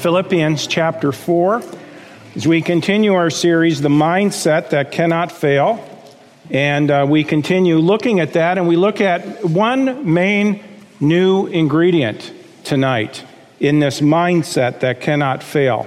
Philippians chapter 4 as we continue our series, The Mindset That Cannot Fail. And uh, we continue looking at that, and we look at one main new ingredient tonight in this mindset that cannot fail.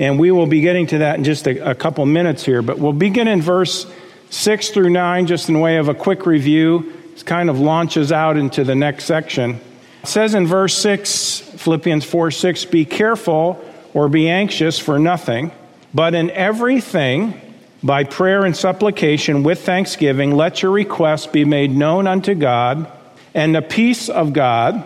And we will be getting to that in just a, a couple minutes here, but we'll begin in verse 6 through 9, just in way of a quick review. It kind of launches out into the next section. It says in verse 6, Philippians 4 6, be careful or be anxious for nothing, but in everything, by prayer and supplication with thanksgiving, let your requests be made known unto God, and the peace of God,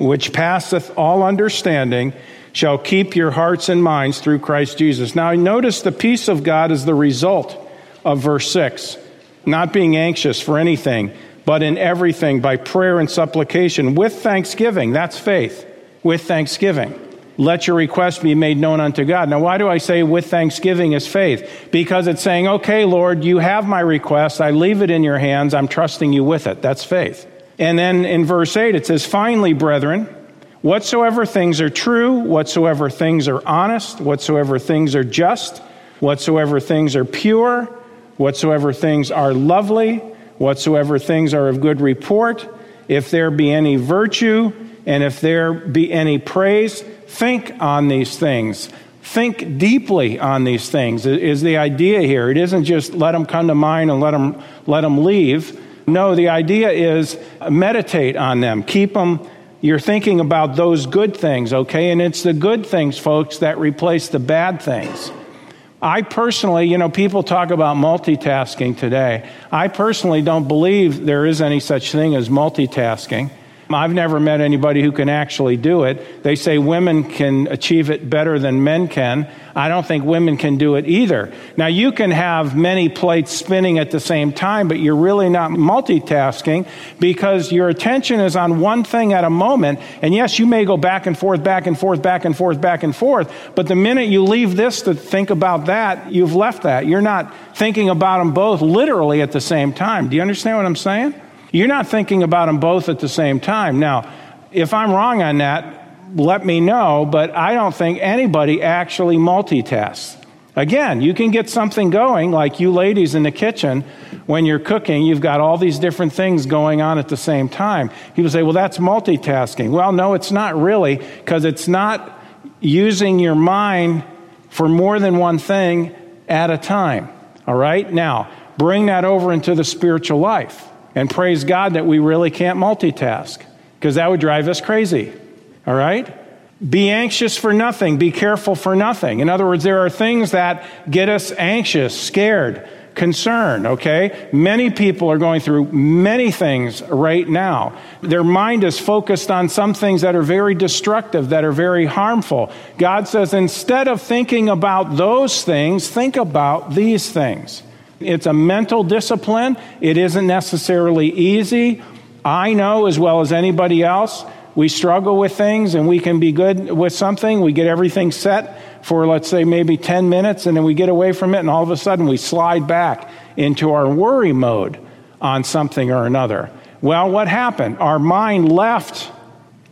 which passeth all understanding, shall keep your hearts and minds through Christ Jesus. Now, notice the peace of God is the result of verse 6. Not being anxious for anything, but in everything by prayer and supplication with thanksgiving. That's faith. With thanksgiving. Let your request be made known unto God. Now, why do I say with thanksgiving is faith? Because it's saying, okay, Lord, you have my request. I leave it in your hands. I'm trusting you with it. That's faith. And then in verse 8, it says, finally, brethren, whatsoever things are true, whatsoever things are honest, whatsoever things are just, whatsoever things are pure, whatsoever things are lovely, whatsoever things are of good report, if there be any virtue, and if there be any praise, think on these things. Think deeply on these things is the idea here. It isn't just let them come to mind and let them, let them leave. No, the idea is uh, meditate on them. Keep them, you're thinking about those good things, okay? And it's the good things, folks, that replace the bad things. I personally, you know, people talk about multitasking today. I personally don't believe there is any such thing as multitasking. I've never met anybody who can actually do it. They say women can achieve it better than men can. I don't think women can do it either. Now, you can have many plates spinning at the same time, but you're really not multitasking because your attention is on one thing at a moment. And yes, you may go back and forth, back and forth, back and forth, back and forth. But the minute you leave this to think about that, you've left that. You're not thinking about them both literally at the same time. Do you understand what I'm saying? You're not thinking about them both at the same time. Now, if I'm wrong on that, let me know, but I don't think anybody actually multitasks. Again, you can get something going, like you ladies in the kitchen, when you're cooking, you've got all these different things going on at the same time. People say, well, that's multitasking. Well, no, it's not really, because it's not using your mind for more than one thing at a time. All right? Now, bring that over into the spiritual life. And praise God that we really can't multitask because that would drive us crazy. All right? Be anxious for nothing. Be careful for nothing. In other words, there are things that get us anxious, scared, concerned, okay? Many people are going through many things right now. Their mind is focused on some things that are very destructive, that are very harmful. God says instead of thinking about those things, think about these things. It's a mental discipline. It isn't necessarily easy. I know as well as anybody else, we struggle with things and we can be good with something. We get everything set for, let's say, maybe 10 minutes and then we get away from it and all of a sudden we slide back into our worry mode on something or another. Well, what happened? Our mind left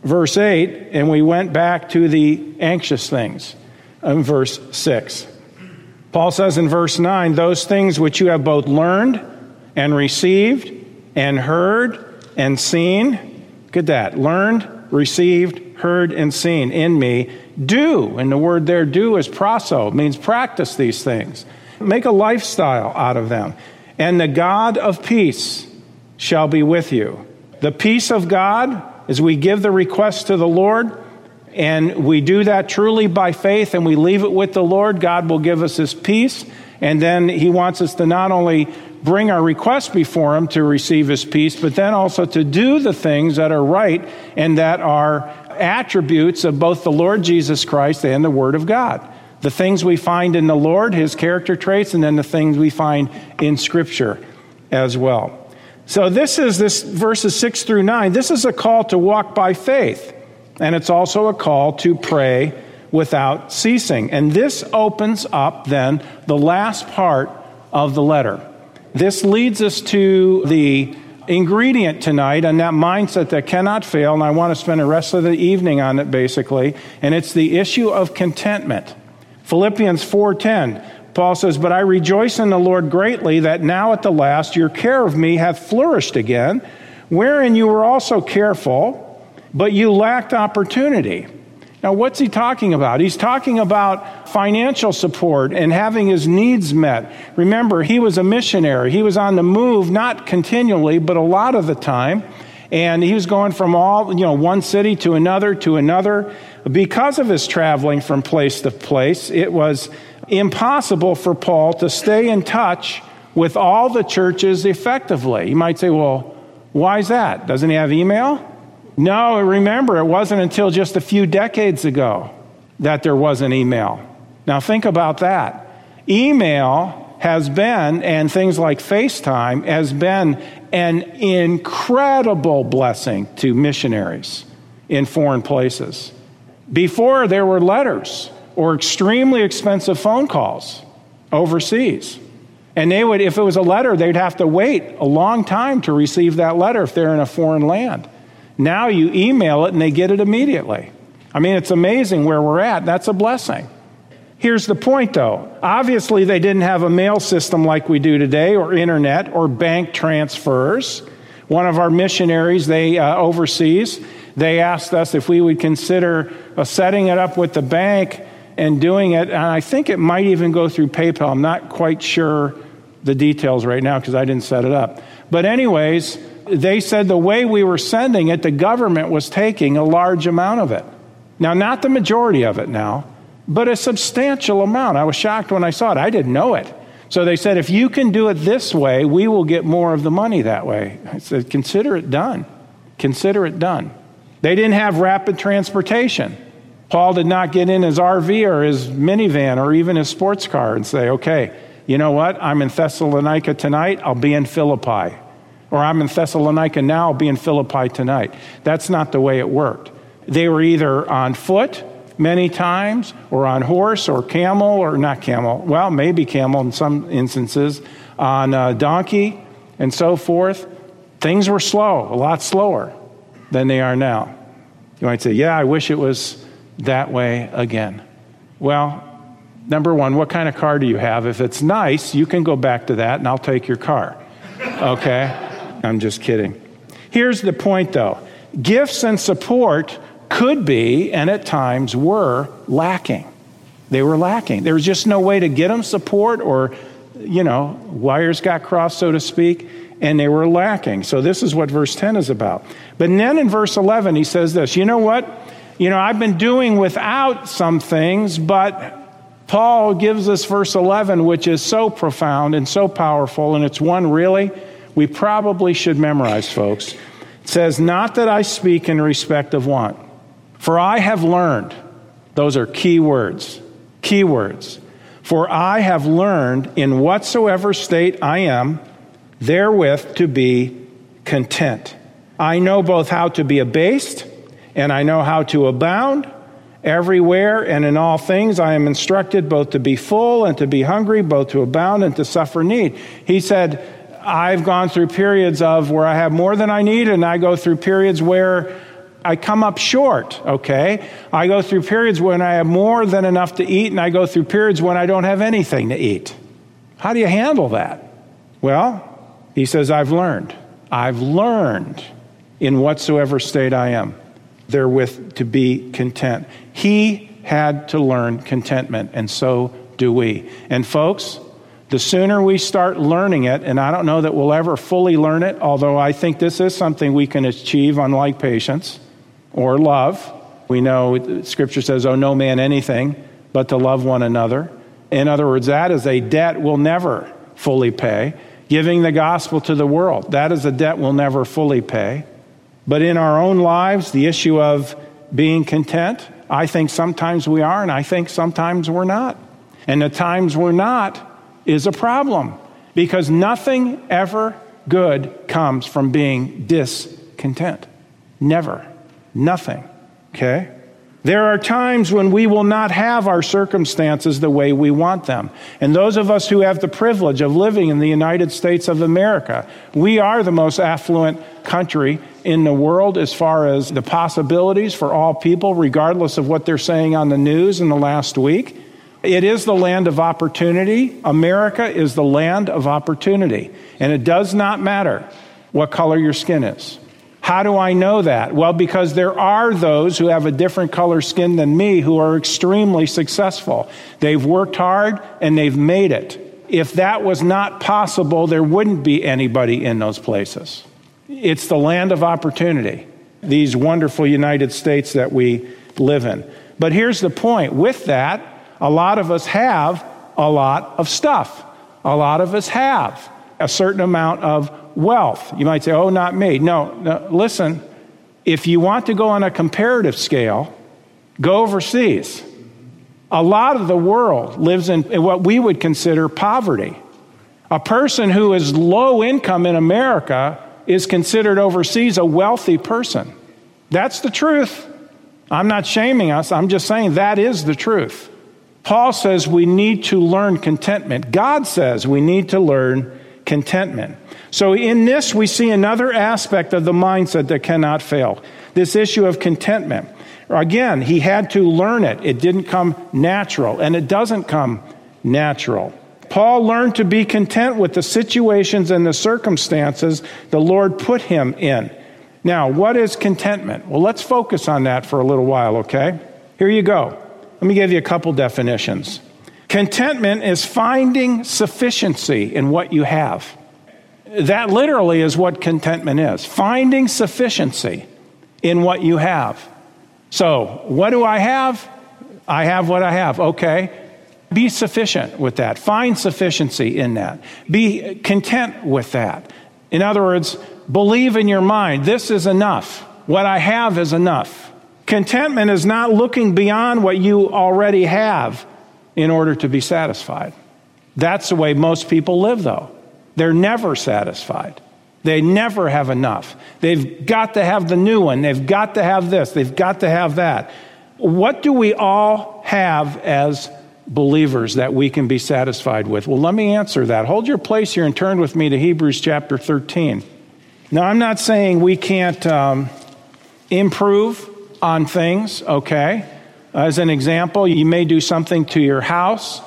verse 8 and we went back to the anxious things in verse 6. Paul says in verse 9, those things which you have both learned and received and heard and seen. Look at that. Learned, received, heard, and seen in me. Do. And the word there, do, is proso, means practice these things. Make a lifestyle out of them. And the God of peace shall be with you. The peace of God, as we give the request to the Lord, and we do that truly by faith and we leave it with the Lord, God will give us His peace. And then He wants us to not only bring our request before Him to receive His peace, but then also to do the things that are right and that are attributes of both the Lord Jesus Christ and the Word of God. The things we find in the Lord, His character traits, and then the things we find in Scripture as well. So this is this verses 6 through 9. This is a call to walk by faith. And it's also a call to pray without ceasing. And this opens up then the last part of the letter. This leads us to the ingredient tonight and that mindset that cannot fail, and I want to spend the rest of the evening on it basically, and it's the issue of contentment. Philippians 4:10 Paul says, "But I rejoice in the Lord greatly that now at the last your care of me hath flourished again, wherein you were also careful, but you lacked opportunity." Now, what's he talking about? He's talking about financial support and having his needs met. Remember, he was a missionary. He was on the move, not continually, but a lot of the time. And he was going from all, you know, one city to another to another. Because of his traveling from place to place, it was impossible for Paul to stay in touch with all the churches effectively. You might say, well, why is that? Doesn't he have email? No, remember, it wasn't until just a few decades ago that there was an email. Now, think about that. Email has been, and things like FaceTime, has been an incredible blessing to missionaries in foreign places. Before, there were letters or extremely expensive phone calls overseas. And they would, if it was a letter, they'd have to wait a long time to receive that letter if they're in a foreign land. Now you email it and they get it immediately. I mean, it's amazing where we're at. That's a blessing. Here's the point, though. Obviously, they didn't have a mail system like we do today, or internet, or bank transfers. One of our missionaries, they uh, overseas, they asked us if we would consider uh, setting it up with the bank and doing it. And I think it might even go through PayPal. I'm not quite sure the details right now because I didn't set it up. But, anyways, they said the way we were sending it, the government was taking a large amount of it. Now, not the majority of it now, but a substantial amount. I was shocked when I saw it. I didn't know it. So they said, if you can do it this way, we will get more of the money that way. I said, consider it done. Consider it done. They didn't have rapid transportation. Paul did not get in his RV or his minivan or even his sports car and say, okay, you know what? I'm in Thessalonica tonight. I'll be in Philippi. Or I'm in Thessalonica now, I'll be in Philippi tonight. That's not the way it worked. They were either on foot many times, or on horse, or camel, or not camel, well, maybe camel in some instances, on a donkey, and so forth. Things were slow, a lot slower than they are now. You might say, Yeah, I wish it was that way again. Well, number one, what kind of car do you have? If it's nice, you can go back to that and I'll take your car. Okay? I'm just kidding. Here's the point though gifts and support could be, and at times were, lacking. They were lacking. There was just no way to get them support, or, you know, wires got crossed, so to speak, and they were lacking. So this is what verse 10 is about. But then in verse 11, he says this You know what? You know, I've been doing without some things, but Paul gives us verse 11, which is so profound and so powerful, and it's one really we probably should memorize, folks. It says, Not that I speak in respect of want, for I have learned, those are key words, key words. For I have learned in whatsoever state I am, therewith to be content. I know both how to be abased and I know how to abound. Everywhere and in all things I am instructed both to be full and to be hungry, both to abound and to suffer need. He said, I've gone through periods of where I have more than I need, and I go through periods where I come up short, okay? I go through periods when I have more than enough to eat, and I go through periods when I don't have anything to eat. How do you handle that? Well, he says, I've learned. I've learned in whatsoever state I am, therewith to be content. He had to learn contentment, and so do we. And folks, the sooner we start learning it, and I don't know that we'll ever fully learn it, although I think this is something we can achieve, unlike patience or love. We know Scripture says, Oh, no man anything but to love one another. In other words, that is a debt we'll never fully pay. Giving the gospel to the world, that is a debt we'll never fully pay. But in our own lives, the issue of being content, I think sometimes we are, and I think sometimes we're not. And the times we're not, is a problem because nothing ever good comes from being discontent. Never. Nothing. Okay? There are times when we will not have our circumstances the way we want them. And those of us who have the privilege of living in the United States of America, we are the most affluent country in the world as far as the possibilities for all people, regardless of what they're saying on the news in the last week. It is the land of opportunity. America is the land of opportunity. And it does not matter what color your skin is. How do I know that? Well, because there are those who have a different color skin than me who are extremely successful. They've worked hard and they've made it. If that was not possible, there wouldn't be anybody in those places. It's the land of opportunity, these wonderful United States that we live in. But here's the point with that, a lot of us have a lot of stuff. A lot of us have a certain amount of wealth. You might say, oh, not me. No, no, listen, if you want to go on a comparative scale, go overseas. A lot of the world lives in, in what we would consider poverty. A person who is low income in America is considered overseas a wealthy person. That's the truth. I'm not shaming us, I'm just saying that is the truth. Paul says we need to learn contentment. God says we need to learn contentment. So, in this, we see another aspect of the mindset that cannot fail this issue of contentment. Again, he had to learn it. It didn't come natural, and it doesn't come natural. Paul learned to be content with the situations and the circumstances the Lord put him in. Now, what is contentment? Well, let's focus on that for a little while, okay? Here you go. Let me give you a couple definitions. Contentment is finding sufficiency in what you have that literally is what contentment is finding sufficiency in what you have. So, what do I have? I have what I have. Okay. Be sufficient with that. Find sufficiency in that. Be content with that. In other words, believe in your mind this is enough. What I have is enough. Contentment is not looking beyond what you already have in order to be satisfied. That's the way most people live, though. They're never satisfied. They never have enough. They've got to have the new one. They've got to have this. They've got to have that. What do we all have as believers that we can be satisfied with? Well, let me answer that. Hold your place here and turn with me to Hebrews chapter 13. Now, I'm not saying we can't um, improve on things, okay? As an example, you may do something to your house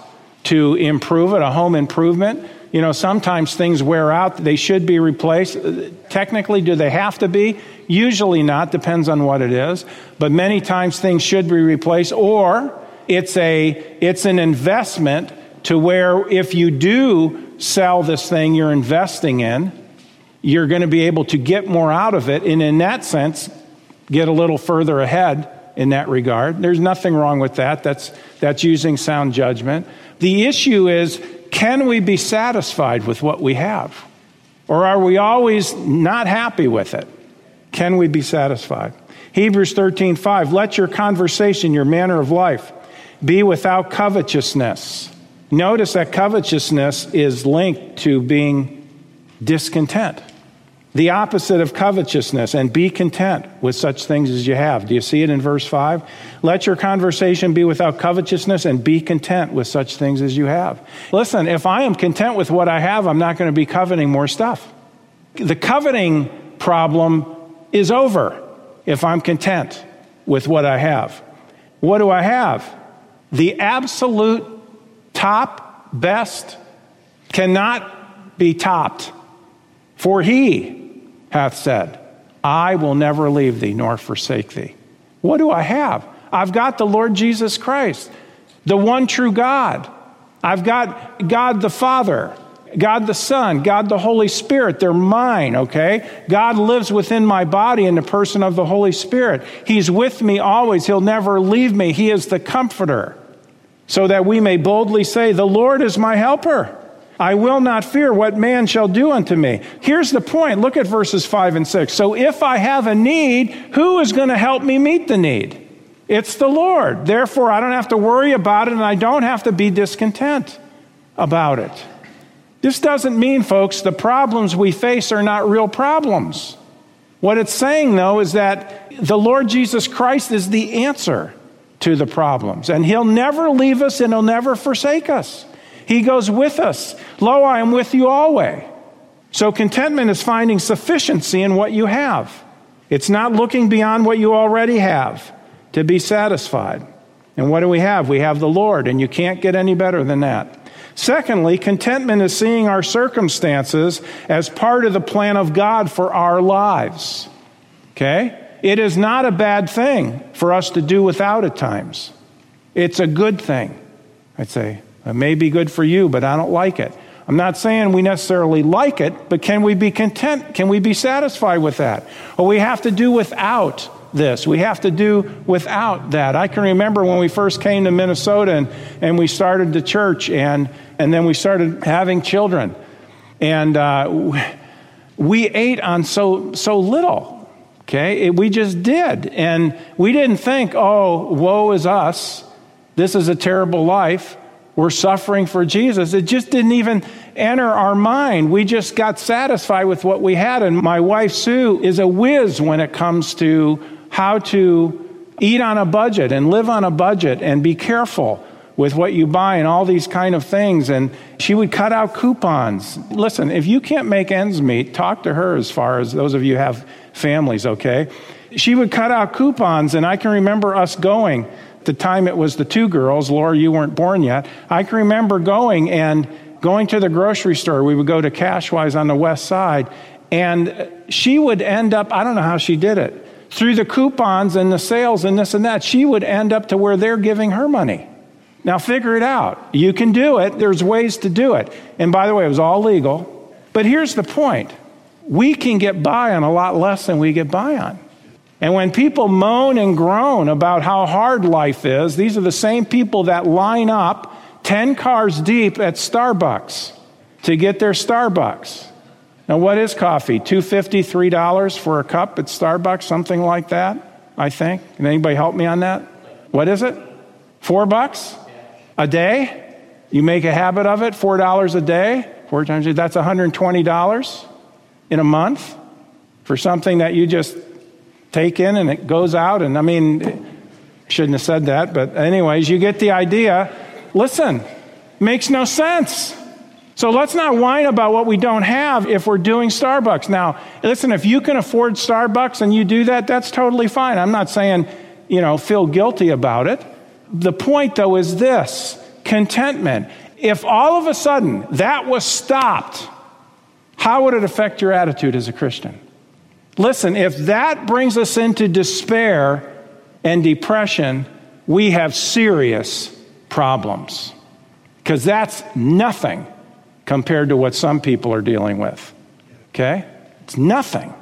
to improve it, a home improvement. You know, sometimes things wear out, they should be replaced. Uh, technically, do they have to be? Usually not, depends on what it is. But many times things should be replaced, or it's, a, it's an investment to where if you do sell this thing you're investing in, you're going to be able to get more out of it, and in that sense, get a little further ahead in that regard. There's nothing wrong with that. That's, that's using sound judgment. The issue is can we be satisfied with what we have? Or are we always not happy with it? Can we be satisfied? Hebrews 13, 5, let your conversation, your manner of life, be without covetousness. Notice that covetousness is linked to being discontent the opposite of covetousness and be content with such things as you have. Do you see it in verse 5? Let your conversation be without covetousness and be content with such things as you have. Listen, if I am content with what I have, I'm not going to be coveting more stuff. The coveting problem is over if I'm content with what I have. What do I have? The absolute top best cannot be topped. For he hath said, I will never leave thee nor forsake thee. What do I have? I've got the Lord Jesus Christ, the one true God. I've got God the Father, God the Son, God the Holy Spirit. They're mine, okay? God lives within my body in the person of the Holy Spirit. He's with me always. He'll never leave me. He is the comforter. So that we may boldly say, The Lord is my helper. I will not fear what man shall do unto me. Here's the point. Look at verses 5 and 6. So if I have a need, who is going to help me meet the need? It's the Lord. Therefore, I don't have to worry about it and I don't have to be discontent about it. This doesn't mean, folks, the problems we face are not real problems. What it's saying, though, is that the Lord Jesus Christ is the answer to the problems. And He'll never leave us and He'll never forsake us. He goes with us. Lo, I am with you always. So contentment is finding sufficiency in what you have. It's not looking beyond what you already have to be satisfied. And what do we have? We have the Lord, and you can't get any better than that. Secondly, contentment is seeing our circumstances as part of the plan of God for our lives. Okay? It is not a bad thing for us to do without at times. It's a good thing. I'd say, it may be good for you, but I don't like it. I'm not saying we necessarily like it, but can we be content? Can we be satisfied with that? Well, we have to do without this. We have to do without that. I can remember when we first came to Minnesota and, and we started the church and, and then we started having children. And uh, we ate on so, so little. Okay, it, we just did. And we didn't think, oh, woe is us. This is a terrible life. We're suffering for Jesus. It just didn't even enter our mind. We just got satisfied with what we had. And my wife, Sue, is a whiz when it comes to how to eat on a budget and live on a budget and be careful with what you buy and all these kind of things and she would cut out coupons listen if you can't make ends meet talk to her as far as those of you have families, okay? She would cut out coupons, and I can remember us going. The time it was the two girls, Laura, you weren't born yet. I can remember going and going to the grocery store. We would go to Cashwise on the west side, and she would end up, I don't know how she did it, through the coupons and the sales and this and that, she would end up to where they're giving her money. Now, figure it out. You can do it. There's ways to do it. And by the way, it was all legal. But here's the point we can get by on a lot less than we get by on. And when people moan and groan about how hard life is, these are the same people that line up 10 cars deep at Starbucks to get their Starbucks. Now, what is coffee? $2.50, $3 for a cup at Starbucks, something like that, I think. Can anybody help me on that? What is it? Four bucks a day? You make a habit of it, $4 a day, four times a day, that's $120 in a month for something that you just take in and it goes out. And I mean, shouldn't have said that, but anyways, you get the idea. Listen, makes no sense. So let's not whine about what we don't have if we're doing Starbucks. Now, listen, if you can afford Starbucks and you do that, that's totally fine. I'm not saying, you know, feel guilty about it. The point, though, is this contentment. If all of a sudden that was stopped, how would it affect your attitude as a Christian? Listen, if that brings us into despair and depression, we have serious problems. Because that's nothing compared to what some people are dealing with. Okay? It's nothing.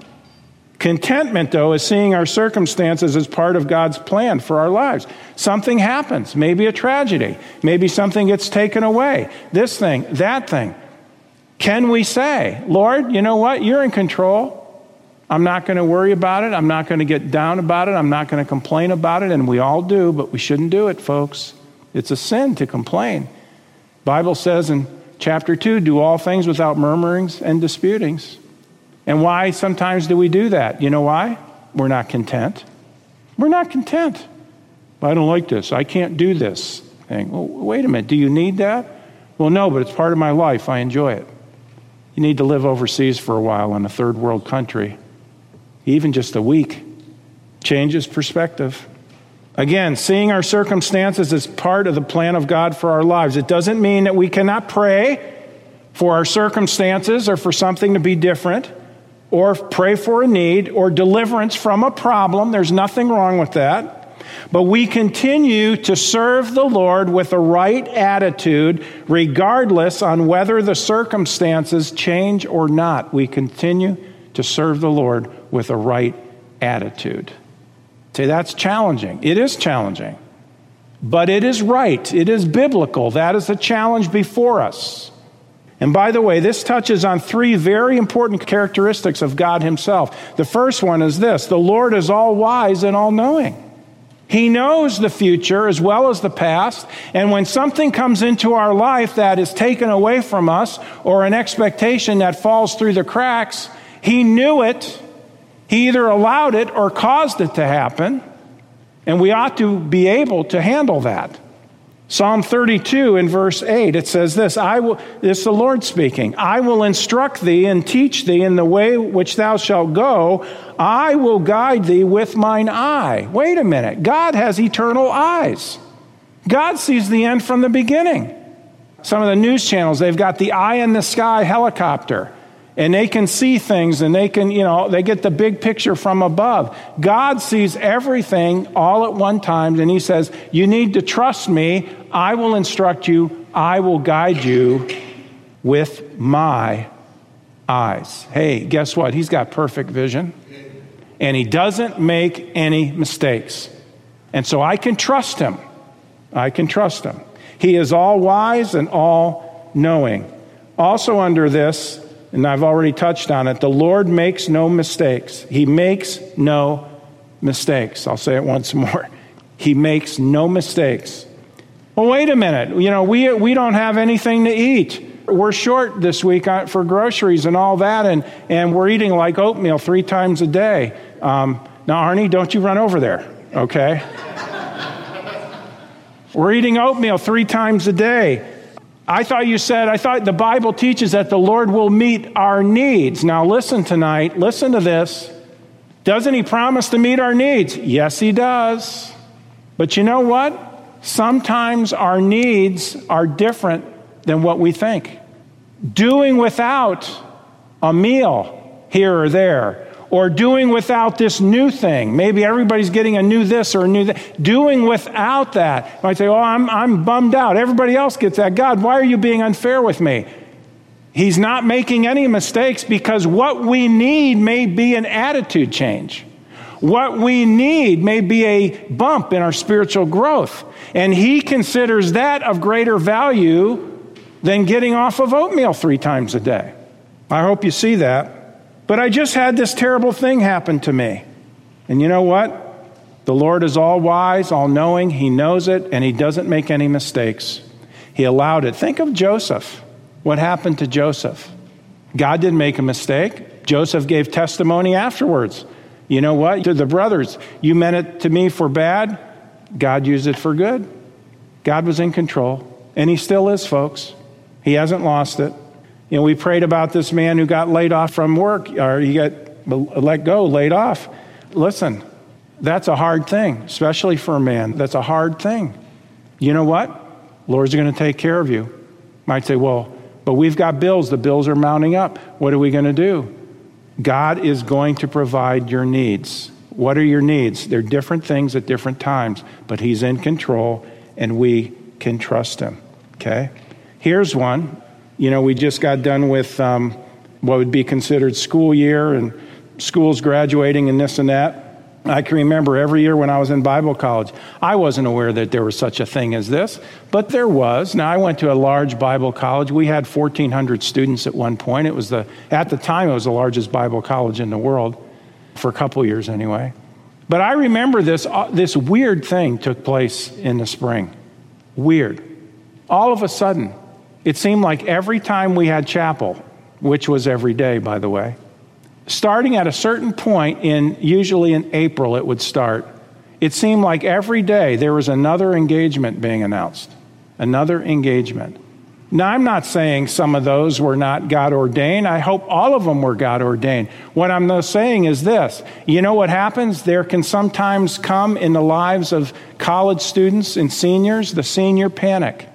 Contentment, though, is seeing our circumstances as part of God's plan for our lives. Something happens, maybe a tragedy, maybe something gets taken away, this thing, that thing. Can we say, Lord, you know what? You're in control. I'm not going to worry about it. I'm not going to get down about it. I'm not going to complain about it. And we all do, but we shouldn't do it, folks. It's a sin to complain. Bible says in chapter 2, do all things without murmurings and disputings. And why sometimes do we do that? You know why? We're not content. We're not content. I don't like this. I can't do this thing. Well, wait a minute. Do you need that? Well, no, but it's part of my life. I enjoy it. You need to live overseas for a while in a third world country, even just a week. Changes perspective. Again, seeing our circumstances as part of the plan of God for our lives. It doesn't mean that we cannot pray for our circumstances or for something to be different, or pray for a need or deliverance from a problem. There's nothing wrong with that. But we continue to serve the Lord with a right attitude, regardless on whether the circumstances change or not. We continue to serve the Lord with a right attitude. Say, that's challenging. It is challenging. But it is right. It is biblical. That is the challenge before us. And by the way, this touches on three very important characteristics of God Himself. The first one is this the Lord is all wise and all knowing. He knows the future as well as the past. And when something comes into our life that is taken away from us or an expectation that falls through the cracks, He knew it. He either allowed it or caused it to happen. And we ought to be able to handle that. Psalm 32 in verse 8, it says this I will, is the Lord speaking. I will instruct thee and teach thee in the way which thou shalt go. I will guide thee with mine eye. Wait a minute. God has eternal eyes. God sees the end from the beginning. Some of the news channels, they've got the eye in the sky helicopter and they can see things and they can, you know, they get the big picture from above. God sees everything all at one time, and He says, You need to trust me. I will instruct you, I will guide you with my eyes. Hey, guess what? He's got perfect vision, and He doesn't make any mistakes. And so I can trust Him. I can trust Him. He is all wise and all knowing. Also, under this, and I've already touched on it, the Lord makes no mistakes. He makes no mistakes. I'll say it once more. He makes no mistakes. Well, wait a minute. You know, we, we don't have anything to eat. We're short this week for groceries and all that, and, and we're eating like oatmeal three times a day. Um, now, Arnie, don't you run over there, okay? we're eating oatmeal three times a day. I thought you said, I thought the Bible teaches that the Lord will meet our needs. Now, listen tonight, listen to this. Doesn't He promise to meet our needs? Yes, He does. But you know what? Sometimes our needs are different than what we think. Doing without a meal here or there, or doing without this new thing. Maybe everybody's getting a new this or a new that. Doing without that. You might say, Oh, I'm, I'm bummed out. Everybody else gets that. God, why are you being unfair with me? He's not making any mistakes because what we need may be an attitude change. What we need may be a bump in our spiritual growth. And he considers that of greater value than getting off of oatmeal three times a day. I hope you see that. But I just had this terrible thing happen to me. And you know what? The Lord is all wise, all knowing. He knows it, and He doesn't make any mistakes. He allowed it. Think of Joseph. What happened to Joseph? God didn't make a mistake. Joseph gave testimony afterwards. You know what? To the brothers, you meant it to me for bad. God used it for good. God was in control, and He still is, folks. He hasn't lost it. You know, we prayed about this man who got laid off from work, or he got let go, laid off. Listen, that's a hard thing, especially for a man. That's a hard thing. You know what? Lord's going to take care of you. Might say, well, but we've got bills. The bills are mounting up. What are we going to do? God is going to provide your needs. What are your needs? They're different things at different times, but He's in control and we can trust Him. Okay? Here's one you know, we just got done with um, what would be considered school year and schools graduating and this and that. I can remember every year when I was in Bible college, I wasn't aware that there was such a thing as this, but there was. Now, I went to a large Bible college. We had 1,400 students at one point. It was the, at the time, it was the largest Bible college in the world, for a couple years anyway. But I remember this, uh, this weird thing took place in the spring. Weird. All of a sudden, it seemed like every time we had chapel, which was every day, by the way, starting at a certain point in usually in April, it would start. It seemed like every day there was another engagement being announced, another engagement. Now, I'm not saying some of those were not God ordained. I hope all of them were God ordained. What I'm saying is this you know what happens? There can sometimes come in the lives of college students and seniors the senior panic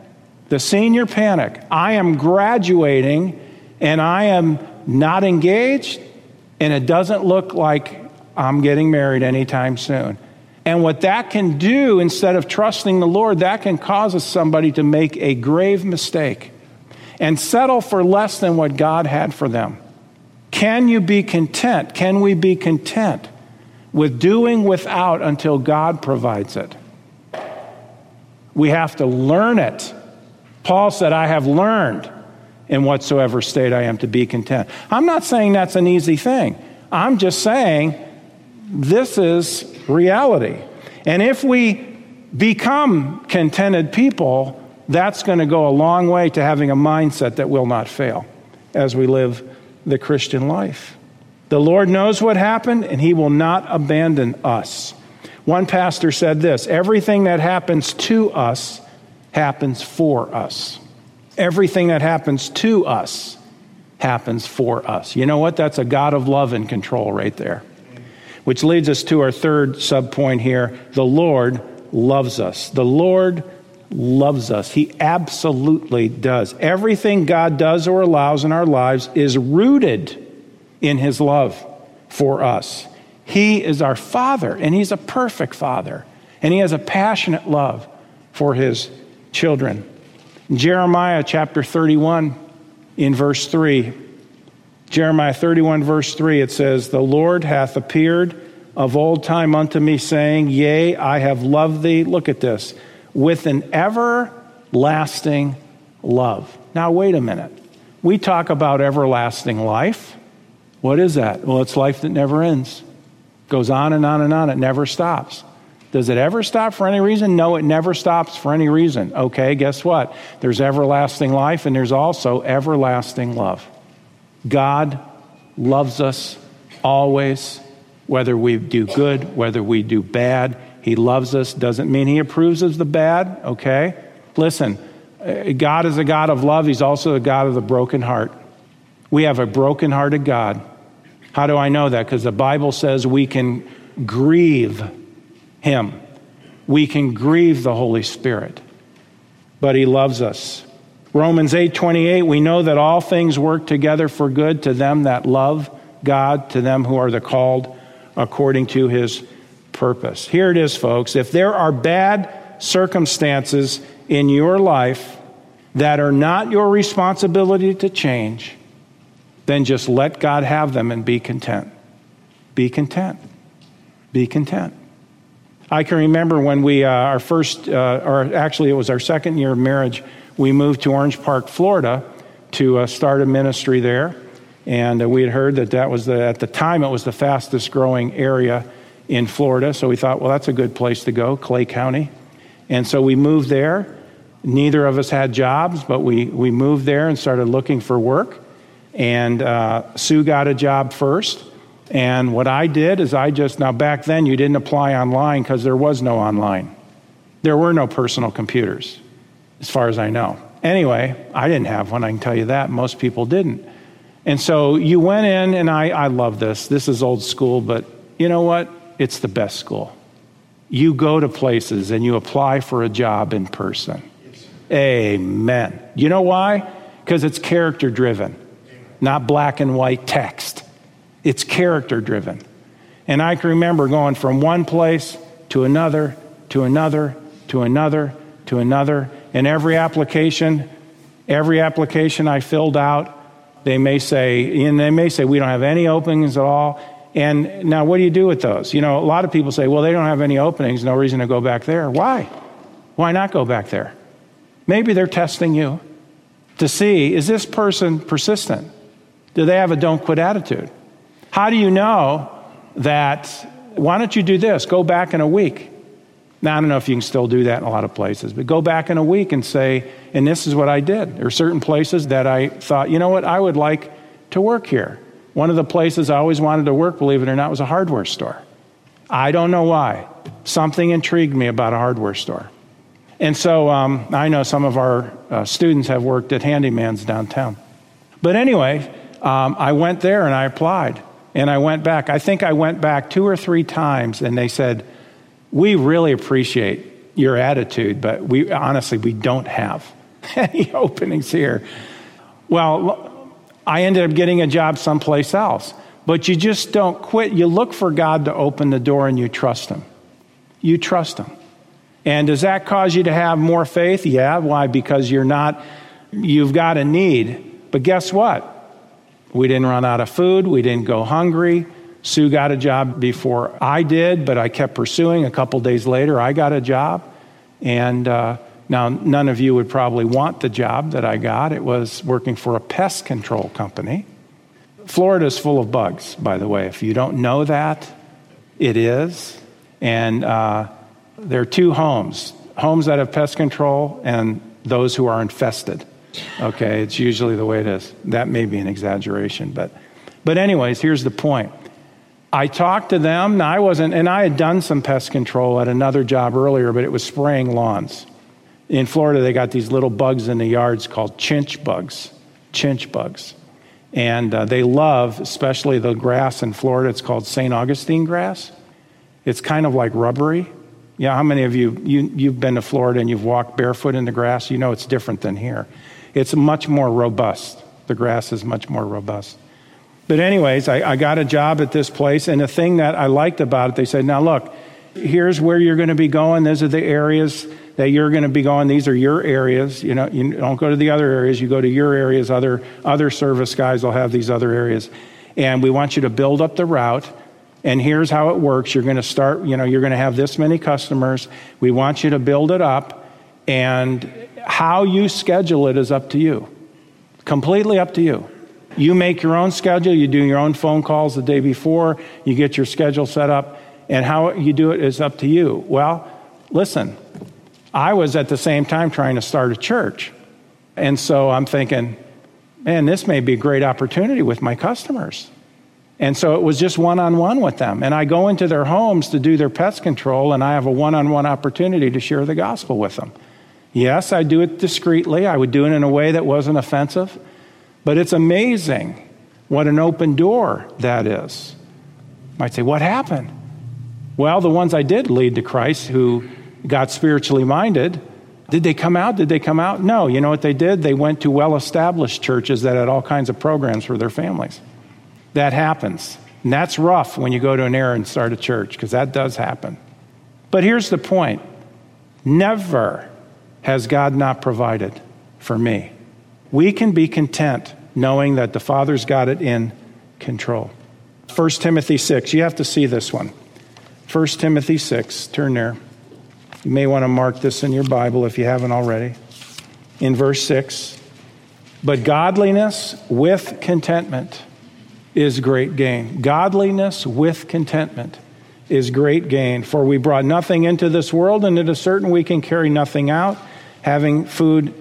the senior panic. I am graduating and I am not engaged, and it doesn't look like I'm getting married anytime soon. And what that can do, instead of trusting the Lord, that can cause somebody to make a grave mistake and settle for less than what God had for them. Can you be content? Can we be content with doing without until God provides it? We have to learn it. Paul said, I have learned in whatsoever state I am to be content. I'm not saying that's an easy thing. I'm just saying this is reality. And if we become contented people, that's going to go a long way to having a mindset that will not fail as we live the Christian life. The Lord knows what happened, and He will not abandon us. One pastor said this everything that happens to us happens for us. Everything that happens to us happens for us. You know what? That's a God of love and control right there. Which leads us to our third subpoint here. The Lord loves us. The Lord loves us. He absolutely does. Everything God does or allows in our lives is rooted in His love for us. He is our Father, and He's a perfect Father, and He has a passionate love for His children. Jeremiah chapter 31, in verse 3, Jeremiah 31, verse 3, it says, The Lord hath appeared of old time unto me, saying, Yea, I have loved thee. Look at this with an everlasting love. Now, wait a minute. We talk about everlasting life. What is that? Well, it's life that never ends. Goes on and on and on. It never stops. Does it ever stop for any reason? No, it never stops for any reason. Okay, guess what? There's everlasting life and there's also everlasting love. God loves us always, whether we do good, whether we do bad. He loves us. Doesn't mean he approves of the bad, okay? Listen, uh, God is a God of love. He's also a God of the broken heart. We have a broken-hearted God. How do I know that? Because the Bible says we can grieve him. We can grieve the Holy Spirit. But he loves us. Romans 8:28 we know that all things work together for good to them that love God, to them who are the called according to his purpose. Here it is, folks. If there are bad circumstances in your life that are not your responsibility to change, then just let God have them and be content. Be content. Be content. I can remember when we, uh, our first, uh, or actually it was our second year of marriage, we moved to Orange Park, Florida to uh, start a ministry there. And uh, we had heard that that was the, at the time, it was the fastest growing area in Florida. So we thought, well, that's a good place to go, Clay County. And so we moved there. Neither of us had jobs, but we, we moved there and started looking for work. And uh, Sue got a job first. And what I did is I just, now back then you didn't apply online because there was no online. There were no personal computers, as far as I know. Anyway, I didn't have one, I can tell you that. Most people didn't. And so you went in, and I, I love this. This is old school, but you know what? it's the best school. You go to places and you apply for a job in person. Amen. You know why? Because it's character driven, not black and white text. It's character driven. And I can remember going from one place to another, to another, to another, to another. And every application, every application I filled out, they may say, and they may say, we don't have any openings at all. And now, what do you do with those? You know, a lot of people say, well, they don't have any openings, no reason to go back there. Why? Why not go back there? Maybe they're testing you to see is this person persistent? Do they have a don't quit attitude? How do you know that? Why don't you do this? Go back in a week. Now, I don't know if you can still do that in a lot of places, but go back in a week and say, and this is what I did. There are certain places that I thought, you know what, I would like to work here. One of the places I always wanted to work, believe it or not, was a hardware store. I don't know why. Something intrigued me about a hardware store. And so um, I know some of our uh, students have worked at Handymans downtown. But anyway, um, I went there and I applied. And I went back. I think I went back two or three times, and they said, We really appreciate your attitude, but we honestly, we don't have any openings here. Well, I ended up getting a job someplace else. But you just don't quit. You look for God to open the door and you trust Him. You trust Him. And does that cause you to have more faith? Yeah. Why? Because you're not, you've got a need. But guess what? We didn't run out of food. We didn't go hungry. Sue got a job before I did, but I kept pursuing. A couple days later, I got a job. And, uh, now, none of you would probably want the job that I got. It was working for a pest control company. Florida is full of bugs, by the way. If you don't know that, it is. And uh, there are two homes homes that have pest control and those who are infested. Okay, it's usually the way it is. That may be an exaggeration, but, but anyways, here's the point. I talked to them. I wasn't, and I had done some pest control at another job earlier, but it was spraying lawns. In Florida, they got these little bugs in the yards called chinch bugs. Chinch bugs. And uh, they love, especially the grass in Florida, it's called St. Augustine grass. It's kind of like rubbery. Yeah, how many of you, you, you've been to Florida and you've walked barefoot in the grass? You know it's different than here. It's much more robust. The grass is much more robust. But, anyways, I, I got a job at this place, and the thing that I liked about it, they said, now look, here's where you're going to be going. These are the areas that you're going to be going. These are your areas. You know, you don't go to the other areas. You go to your areas. Other other service guys will have these other areas, and we want you to build up the route. And here's how it works. You're going to start. You know, you're going to have this many customers. We want you to build it up, and how you schedule it is up to you. Completely up to you. You make your own schedule, you do your own phone calls the day before, you get your schedule set up, and how you do it is up to you. Well, listen, I was at the same time trying to start a church. And so I'm thinking, man, this may be a great opportunity with my customers. And so it was just one on one with them. And I go into their homes to do their pest control, and I have a one on one opportunity to share the gospel with them. Yes, I do it discreetly. I would do it in a way that wasn't offensive. But it's amazing what an open door that is. You might say, What happened? Well, the ones I did lead to Christ who got spiritually minded, did they come out? Did they come out? No. You know what they did? They went to well established churches that had all kinds of programs for their families. That happens. And that's rough when you go to an area and start a church, because that does happen. But here's the point never has God not provided for me. We can be content knowing that the Father's got it in control. 1 Timothy 6, you have to see this one. 1 Timothy 6, turn there. You may want to mark this in your Bible if you haven't already. In verse 6, but godliness with contentment is great gain. Godliness with contentment is great gain. For we brought nothing into this world, and it is certain we can carry nothing out. Having food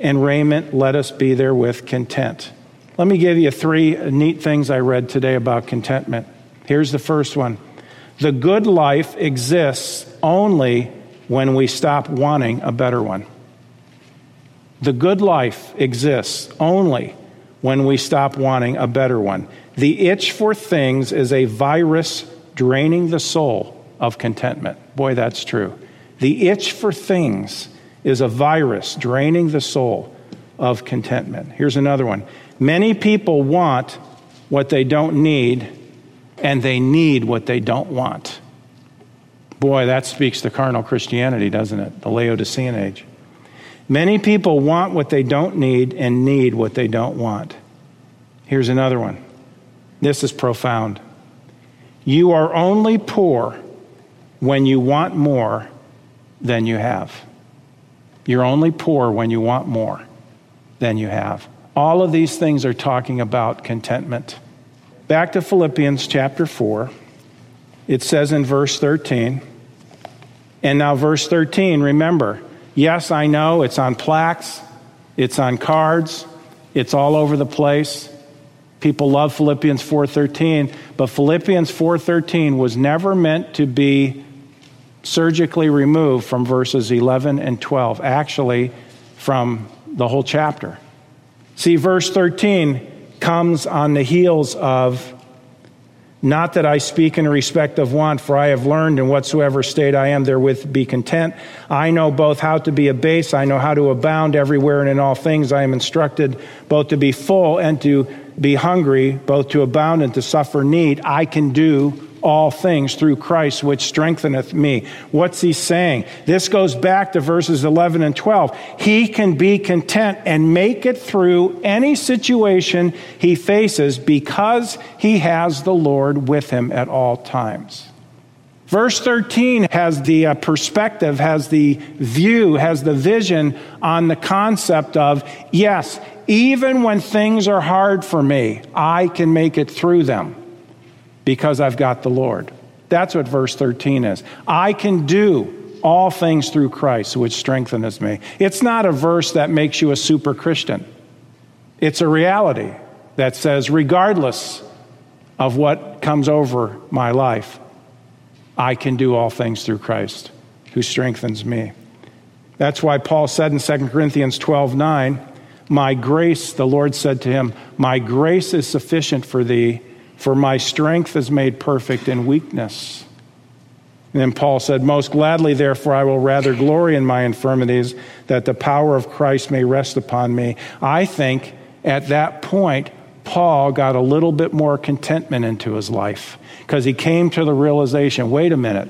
and raiment, let us be there with content. Let me give you three neat things I read today about contentment. Here's the first one The good life exists only when we stop wanting a better one. The good life exists only when we stop wanting a better one. The itch for things is a virus draining the soul of contentment. Boy, that's true. The itch for things is a virus draining the soul of contentment. Here's another one. Many people want what they don't need, and they need what they don't want. Boy, that speaks to carnal Christianity, doesn't it? The Laodicean age. Many people want what they don't need and need what they don't want. Here's another one. This is profound. You are only poor when you want more than you have. You're only poor when you want more than you have. All of these things are talking about contentment. Back to Philippians chapter 4. It says in verse 13, and now verse 13, remember, yes, I know it's on plaques, it's on cards, it's all over the place. People love Philippians 4:13, but Philippians 4:13 was never meant to be surgically removed from verses 11 and 12, actually, from the whole chapter. See, verse 13 comes on the heels of not that I speak in respect of want, for I have learned in whatsoever state I am therewith be content. I know both how to be abased, I know how to abound everywhere and in all things. I am instructed both to be full and to be hungry, both to abound and to suffer need. I can do all things through Christ, which strengtheneth me. What's he saying? This goes back to verses 11 and 12. He can be content and make it through any situation he faces because he has the Lord with him at all times. Verse 13 has the uh, perspective, has the view, has the vision on the concept of, yes, even when things are hard for me, I can make it through them because I've got the Lord. That's what verse 13 is. I can do all things through Christ, which strengtheneth me. It's not a verse that makes you a super Christian, it's a reality that says, regardless of what comes over my life, I can do all things through Christ who strengthens me. That's why Paul said in 2 Corinthians 12 9, My grace, the Lord said to him, My grace is sufficient for thee, for my strength is made perfect in weakness. And then Paul said, Most gladly, therefore, I will rather glory in my infirmities, that the power of Christ may rest upon me. I think at that point, Paul got a little bit more contentment into his life because he came to the realization wait a minute,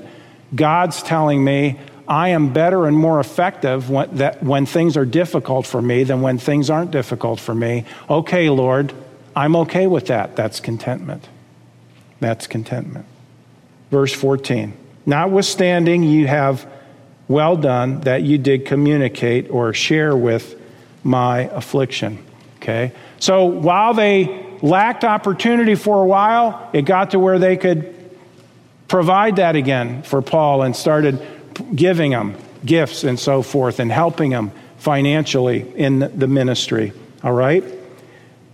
God's telling me I am better and more effective when, that, when things are difficult for me than when things aren't difficult for me. Okay, Lord, I'm okay with that. That's contentment. That's contentment. Verse 14 Notwithstanding, you have well done that you did communicate or share with my affliction. Okay? So while they lacked opportunity for a while, it got to where they could provide that again for Paul and started giving him gifts and so forth and helping him financially in the ministry. All right?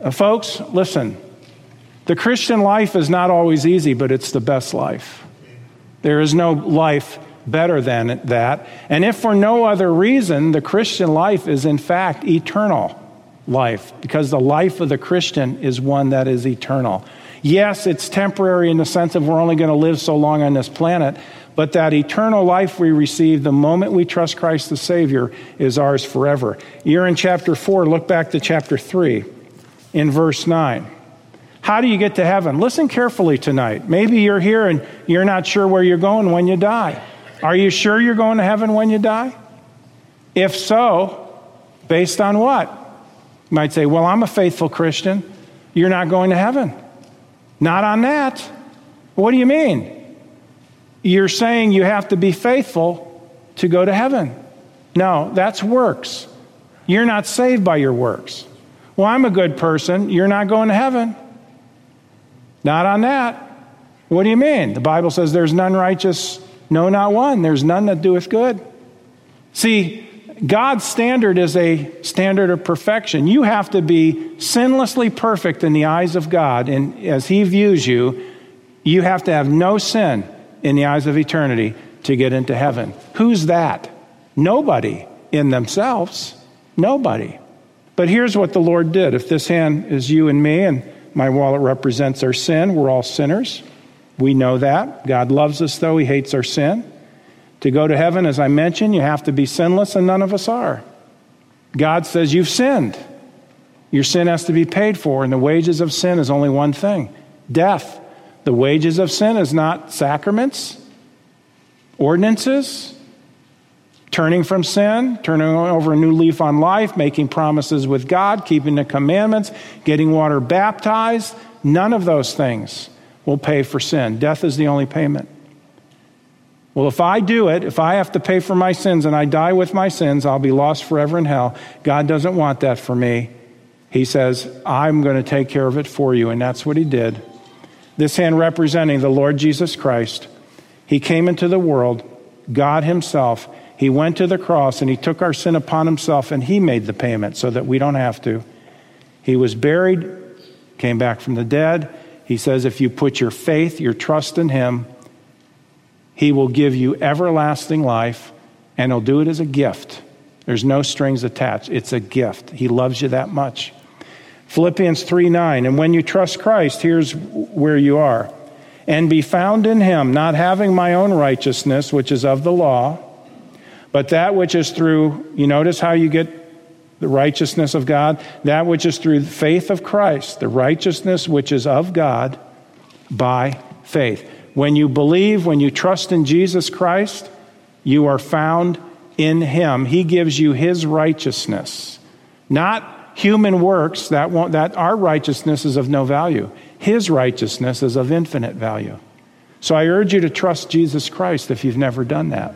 Uh, folks, listen. The Christian life is not always easy, but it's the best life. There is no life better than that. And if for no other reason, the Christian life is in fact eternal life, because the life of the Christian is one that is eternal. Yes, it's temporary in the sense of we're only going to live so long on this planet, but that eternal life we receive the moment we trust Christ the Savior is ours forever. You're in chapter 4, look back to chapter 3 in verse 9. How do you get to heaven? Listen carefully tonight. Maybe you're here and you're not sure where you're going when you die. Are you sure you're going to heaven when you die? If so, based on what? You might say, Well, I'm a faithful Christian. You're not going to heaven. Not on that. What do you mean? you're saying you have to be faithful to go to heaven. No, that's works. You're not saved by your works. Well, I'm a good person. You're not going to heaven. Not on that. What do you mean? The Bible says there's none righteous, no, not one. There's none that doeth good. See, God's standard is a standard of perfection. You have to be sinlessly perfect in the eyes of God, and as He views you, you have to have no sin in the eyes of eternity to get into heaven. Who's that? Nobody in themselves. Nobody. But here's what the Lord did. If this hand is you and me, and my wallet represents our sin, we're all sinners. We know that. God loves us, though, He hates our sin. To go to heaven, as I mentioned, you have to be sinless, and none of us are. God says you've sinned. Your sin has to be paid for, and the wages of sin is only one thing death. The wages of sin is not sacraments, ordinances, turning from sin, turning over a new leaf on life, making promises with God, keeping the commandments, getting water baptized. None of those things will pay for sin. Death is the only payment. Well, if I do it, if I have to pay for my sins and I die with my sins, I'll be lost forever in hell. God doesn't want that for me. He says, I'm going to take care of it for you. And that's what he did. This hand representing the Lord Jesus Christ. He came into the world, God Himself. He went to the cross and He took our sin upon Himself and He made the payment so that we don't have to. He was buried, came back from the dead. He says, if you put your faith, your trust in Him, He will give you everlasting life and He'll do it as a gift. There's no strings attached. It's a gift. He loves you that much. Philippians 3 9. And when you trust Christ, here's where you are. And be found in him, not having my own righteousness, which is of the law, but that which is through, you notice how you get the righteousness of God? That which is through faith of Christ, the righteousness which is of God by faith. When you believe, when you trust in Jesus Christ, you are found in him. He gives you his righteousness. Not human works, that, won't, that our righteousness is of no value. His righteousness is of infinite value. So I urge you to trust Jesus Christ if you've never done that.